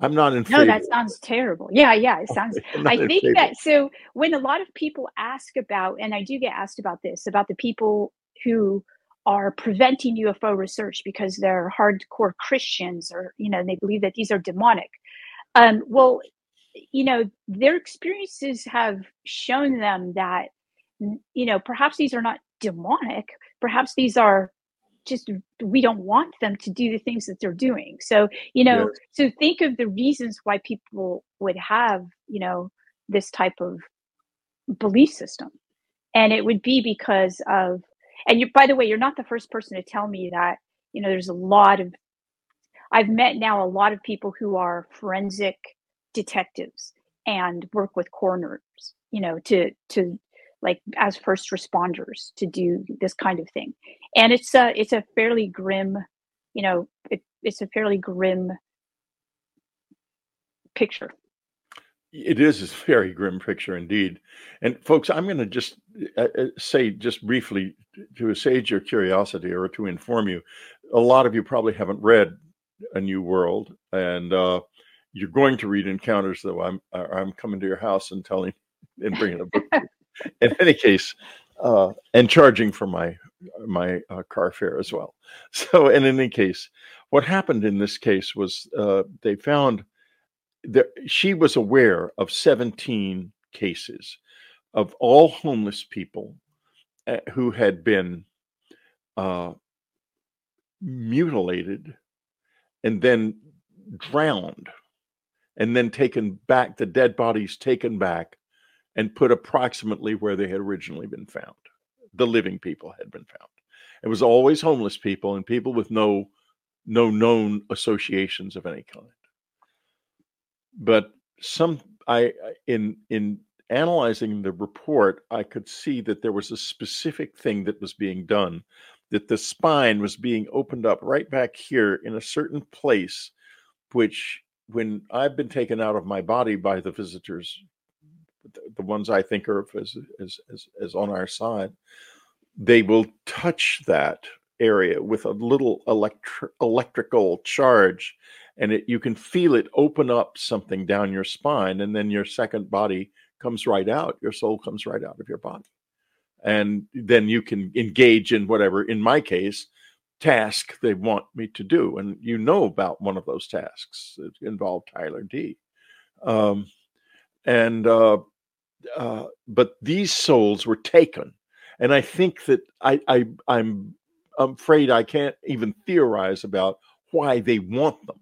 I'm not in No, favor. that sounds terrible. Yeah, yeah, it sounds I in think that so when a lot of people ask about, and I do get asked about this, about the people who are preventing UFO research because they're hardcore Christians or, you know, they believe that these are demonic. Um, well, you know, their experiences have shown them that, you know, perhaps these are not demonic, perhaps these are just we don't want them to do the things that they're doing. So, you know, Yes. so think of the reasons why people would have, you know, this type of belief system. And it would be because of and you by the way, you're not the first person to tell me that, you know, there's a lot of I've met now a lot of people who are forensic detectives and work with coroners, you know, to to like as first responders to do this kind of thing. And it's a it's a fairly grim, you know, it, it's a fairly grim picture. It is a very grim picture indeed. And folks, I'm going to just uh, uh, say just briefly to assuage your curiosity or to inform you. A lot of you probably haven't read A New World, and uh, you're going to read Encounters. Though I'm uh, I'm coming to your house and telling and bringing a book. In any case, uh, and charging for my my uh, car fare as well. So, in any case, what happened in this case was uh, they found that she was aware of 17 cases of all homeless people uh, who had been uh, mutilated and then drowned and then taken back, the dead bodies taken back and put approximately where they had originally been found. The living people had been found. It was always homeless people and people with no no known associations of any kind but some I in in analyzing the report, I could see that there was a specific thing that was being done, that the spine was being opened up right back here in a certain place, which when I've been taken out of my body by the visitors, the ones I think are as as as, as on our side, they will touch that area with a little electri- electrical charge and it, you can feel it open up something down your spine and then your second body comes right out your soul comes right out of your body. And then you can engage in whatever in my case task they want me to do and you know about one of those tasks it involved tyler d. Um, and uh, uh, but these souls were taken. And i think that i, I i'm afraid i can't even theorize about why they want them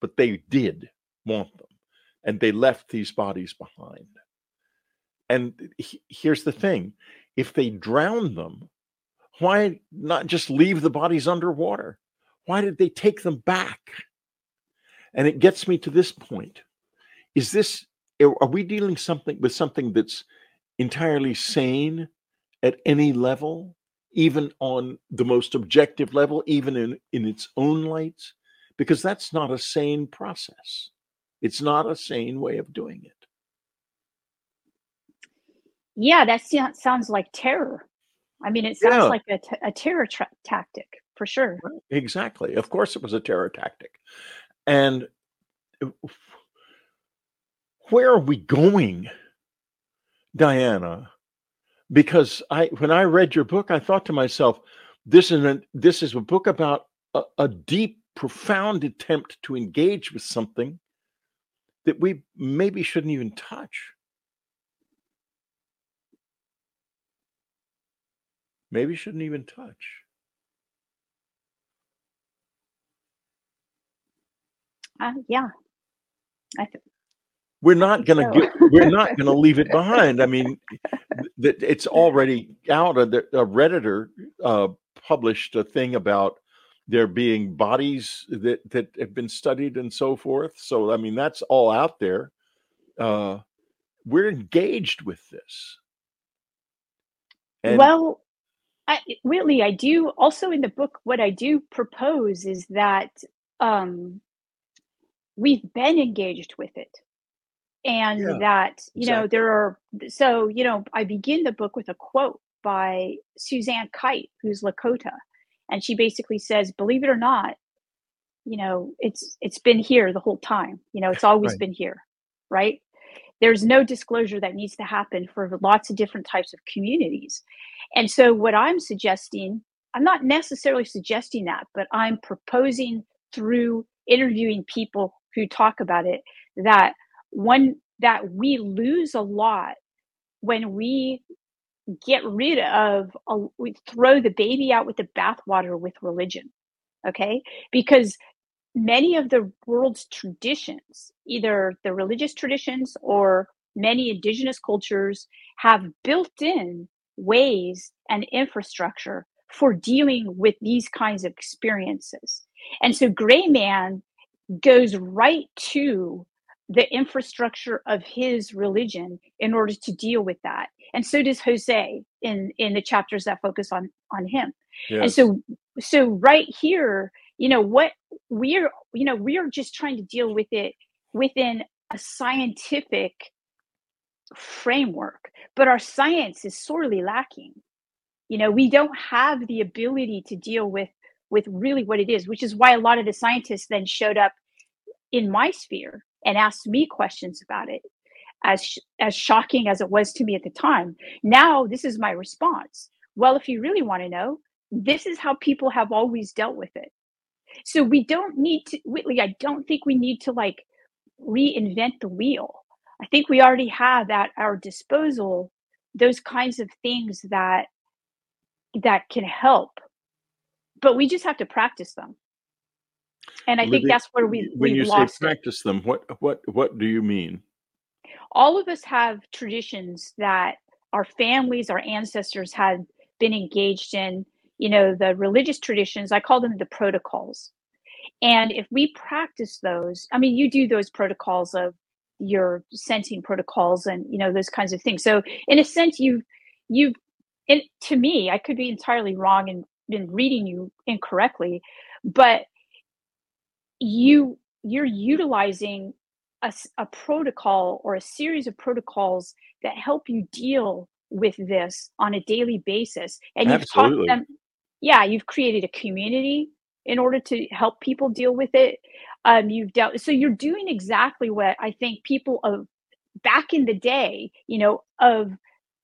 but they did want them and they left these bodies behind. And he, here's the thing if they drowned them why not just leave the bodies underwater? Why did they take them back? And it gets me to this point. Is this are we dealing something with something that's entirely sane at any level even on the most objective level even in in its own lights because that's not a sane process. It's not a sane way of doing it. Yeah, that sounds like terror. I mean, it sounds yeah. like a, t- a terror tra- tactic for sure. Exactly. Of course, it was a terror tactic. And uh, where are we going, Diana? Because I, when I read your book, I thought to myself, this is a, this is a book about a, a deep profound attempt to engage with something that we maybe shouldn't even touch. Maybe shouldn't even touch. Uh, yeah, I th- we're not going to so. we're not going to leave it behind. I mean, th- it's already out. A, a redditor uh, published a thing about there being bodies that that have been studied and so forth. So I mean that's all out there. Uh, we're engaged with this. And well, I, really, I do also in the book. What I do propose is that um, we've been engaged with it, and yeah, that you exactly. know there are. So you know, I begin the book with a quote by Suzanne Kite, who's Lakota, and she basically says believe it or not you know it's it's been here the whole time you know it's always right. been here right there's no disclosure that needs to happen for lots of different types of communities and so what i'm suggesting i'm not necessarily suggesting that but i'm proposing through interviewing people who talk about it that one that we lose a lot when we get rid of a, we throw the baby out with the bathwater with religion okay? Because many of the world's traditions either the religious traditions or many indigenous cultures have built in ways and infrastructure for dealing with these kinds of experiences. And so gray man goes right to the infrastructure of his religion in order to deal with that. And so does jose in in the chapters that focus on on him. Yes. and so so right here you know what we're you know we're just trying to deal with it within a scientific framework but our science is sorely lacking. You know we don't have the ability to deal with with really what it is which is why a lot of the scientists then showed up in my sphere and asked me questions about it as as shocking as it was to me at the time. Now this is my response. Well if you really want to know this is how people have always dealt with it. So we don't need to whitley i don't think we need to like reinvent the wheel. I think we already have at our disposal those kinds of things that that can help but we just have to practice them and I think that's where we when you say practice it. them. What what what do you mean? All of us have traditions that our families, our ancestors had been engaged in. You know, the religious traditions. I call them the protocols. And if we practice those, I mean, you do those protocols of your sensing protocols and you know those kinds of things. So in a sense, you've you've and to me, I could be entirely wrong in, in reading you incorrectly, but you you're utilizing a, a protocol or a series of protocols that help you deal with this on a daily basis and you've Absolutely. taught them yeah you've created a community in order to help people deal with it um, you've dealt so you're doing exactly what i think people of back in the day you know of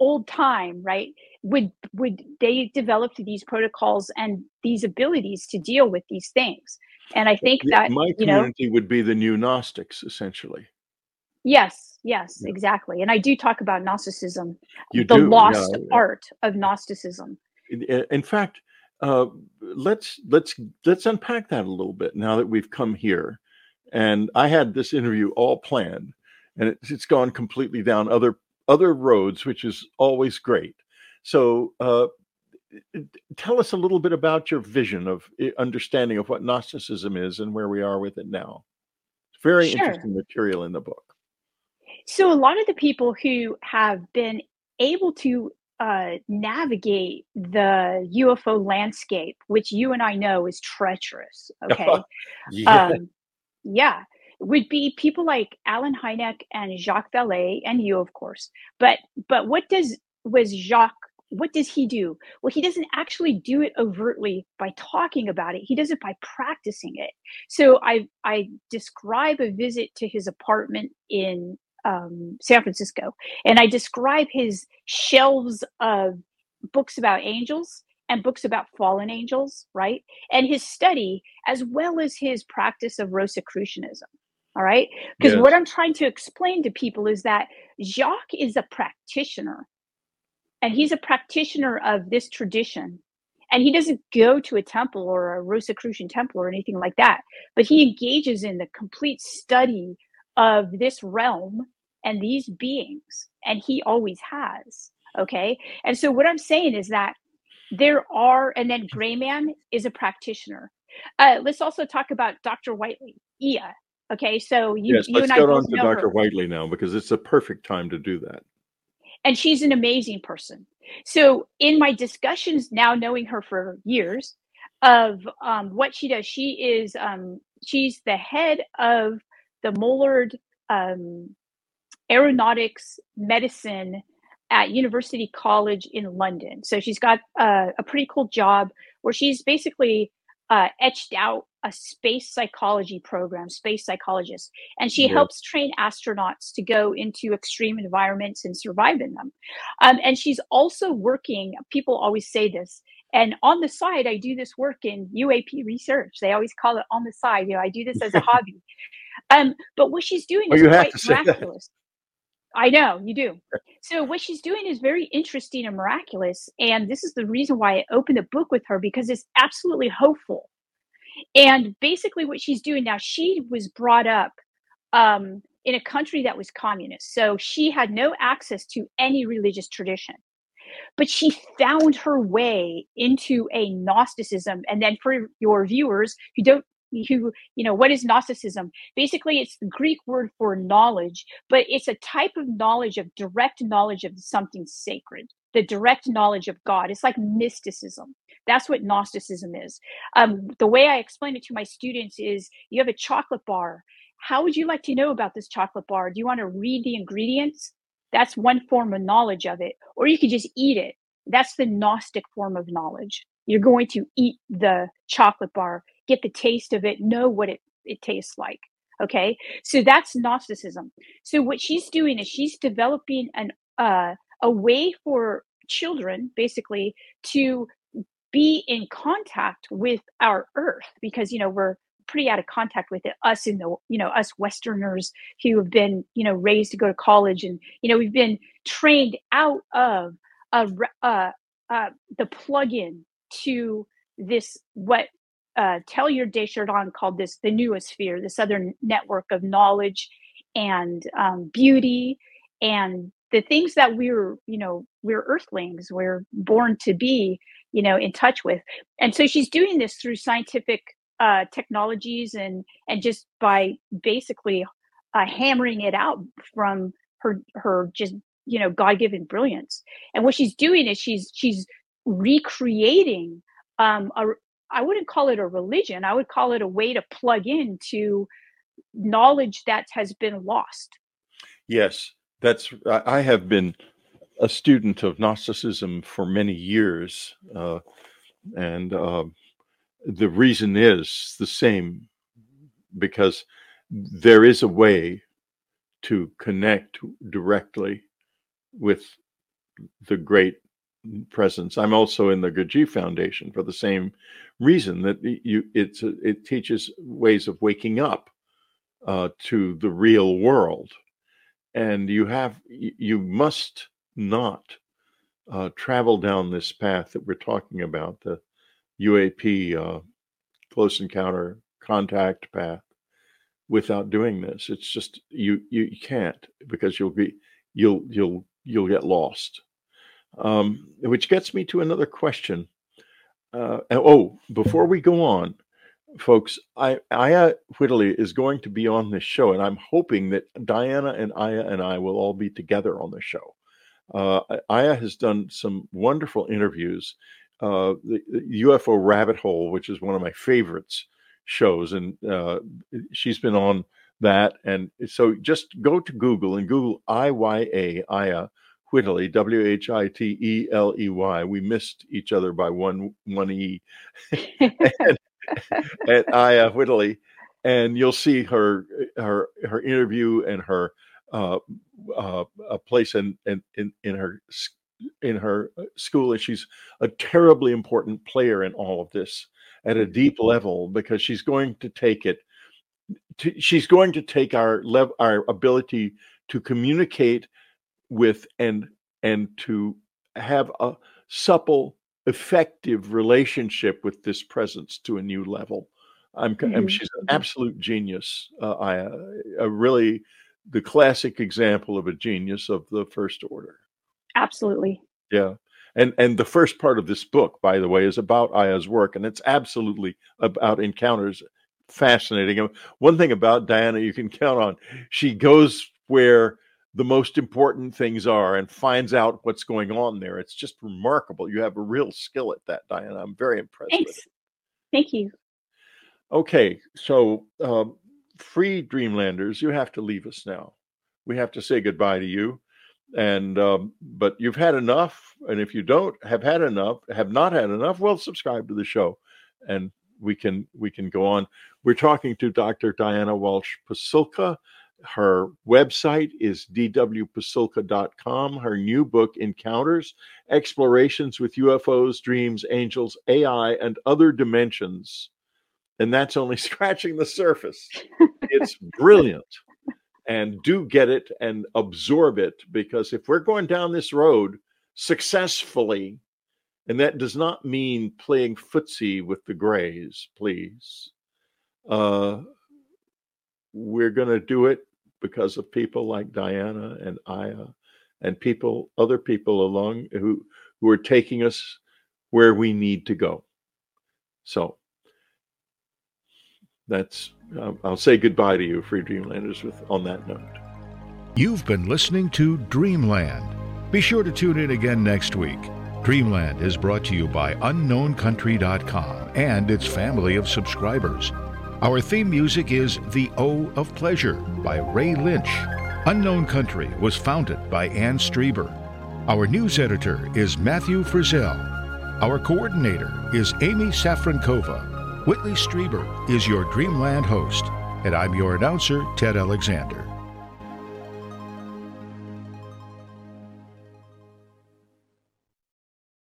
old time right would would they developed these protocols and these abilities to deal with these things and i think that my you know community would be the new Gnostics, essentially. yes yes Yeah. exactly and i do talk about gnosticism You the do, lost yeah. art of gnosticism In, in fact, uh, let's let's let's unpack that a little bit now that we've come here. And I had this interview all planned, and it's, it's gone completely down other other roads, which is always great. So, uh, tell us a little bit about your vision of understanding of what Gnosticism is and where we are with it now. It's very Sure. interesting material in the book. So a lot of the people who have been able to uh, navigate the UFO landscape, which you and I know is treacherous, okay? yeah, um, yeah, would be people like Allen Hynek and Jacques Vallée, and you, of course. But but what does was Jacques? What does he do? Well, he doesn't actually do it overtly by talking about it. He does it by practicing it. So I I describe a visit to his apartment in um, San Francisco, and I describe his shelves of books about angels and books about fallen angels, right? And his study, as well as his practice of Rosicrucianism. All right. Because yes, what I'm trying to explain to people is that Jacques is a practitioner and he's a practitioner of this tradition. And he doesn't go to a temple or a Rosicrucian temple or anything like that, but he engages in the complete study of this realm and these beings. And he always has. Okay. And so what I'm saying is that there are, and then Grayman is a practitioner. Uh, let's also talk about Dr. Whiteley, Iya. Okay. So you, yes. you Let's get on to Dr. her. Whiteley now because it's a perfect time to do that. And she's an amazing person. So in my discussions now, knowing her for years, of um, what she does, she is um, she's the head of the Mullard um, Aeronautics Medicine at University College in London. So she's got uh, a pretty cool job where she's basically uh, etched out a space psychology program, space psychologist, and she Yes. helps train astronauts to go into extreme environments and survive in them. Um, and she's also working, people always say this, and on the side, I do this work in UAP research. They always call it on the side. You know, I do this as a hobby. Um, but what she's doing Oh, is quite miraculous. I know you do. So what she's doing is very interesting and miraculous, and this is the reason why I opened the book with her because it's absolutely hopeful. And basically, what she's doing now, she was brought up um, in a country that was communist, so she had no access to any religious tradition. But she found her way into a Gnosticism, and then for your viewers who don't who you know what is gnosticism? Basically it's the greek word for knowledge but it's a type of knowledge of direct knowledge of something sacred the direct knowledge of god. It's like mysticism that's what gnosticism is. Um, the way i explain it to my students is you have a chocolate bar. How would you like to know about this chocolate bar? Do you want to read the ingredients? That's one form of knowledge of it. Or you could just eat it. That's the gnostic form of knowledge. You're going to eat the chocolate bar get the taste of it know what it, it tastes like okay? So that's gnosticism. So what she's doing is she's developing an uh, a way for children basically to be in contact with our earth because you know we're pretty out of contact with it us in the you know us westerners who have been you know raised to go to college and you know we've been trained out of a, uh, uh, the plug-in to this what uh, Teilhard de called this the noosphere, this other network of knowledge and um, beauty and the things that we're, you know, we're earthlings, we're born to be, you know, in touch with. And so she's doing this through scientific uh, technologies and and just by basically uh, hammering it out from her her just you know god-given brilliance and what she's doing is she's she's recreating um, a, I wouldn't call it a religion. I would call it a way to plug into knowledge that has been lost. Yes, that's. I have been a student of Gnosticism for many years, uh, and uh, the reason is the same because there is a way to connect directly with the great presence. I'm also in the Gurdjieff Foundation for the same reason that you it's it teaches ways of waking up uh, to the real world, and you have you must not uh, travel down this path that we're talking about the UAP uh, close encounter contact path without doing this. It's just you you can't because you'll be you'll you'll you'll get lost. Um, which gets me to another question. Uh, oh, before we go on, folks, I, Iya Whiteley is going to be on this show, and I'm hoping that Diana and Iya and I will all be together on the show. Uh, Iya has done some wonderful interviews. Uh, the, the, UFO Rabbit Hole, which is one of my favorites shows, and uh, she's been on that. And so just go to Google and Google IYA, Aya Whitley, W H I T E L E Y. We missed each other by one one E. and, and Iya Whiteley, and you'll see her her her interview and her uh, uh, a place in, in in in her in her uh, school, and she's a terribly important player in all of this at a deep level because she's going to take it. To, she's going to take our lev- our ability to communicate with and and to have a supple, effective relationship with this presence to a new level. I'm, mm-hmm. I'm she's an mm-hmm. absolute genius. Uh, I a really the classic example of a genius of the first order. Absolutely. Yeah. And and the first part of this book, by the way, is about Iya's work, and it's absolutely about encounters. Fascinating. One thing about Diana you can count on, she goes where the most important things are and finds out what's going on there. It's just remarkable. You have a real skill at that, Diana. I'm very impressed Thanks. with it. Thank you. Okay, so um, free Dreamlanders, you have to leave us now. We have to say goodbye to you. And um, but you've had enough, and if you don't have had enough, have not had enough, well, subscribe to the show, and we can we can go on. We're talking to Dr. Diana Walsh Pasulka. Her website is dwpasulka.com. Her new book, Encounters Explorations with UFOs, Dreams, Angels, AI, and Other Dimensions. And that's only scratching the surface. It's brilliant. And do get it and absorb it because if we're going down this road successfully, and that does not mean playing footsie with the Greys, please. Uh, we're going to do it because of people like Diana and Iya and people, other people along who who are taking us where we need to go. So that's um, I'll say goodbye to you, Free Dreamlanders, with on that note. You've been listening to Dreamland. Be sure to tune in again next week. Dreamland is brought to you by UnknownCountry.com and its family of subscribers. Our theme music is The O of Pleasure by Ray Lynch. Unknown Country was founded by Ann Strieber. Our news editor is Matthew Frizzell. Our coordinator is Amy Safrankova. Whitley Strieber is your Dreamland host, and I'm your announcer, Ted Alexander.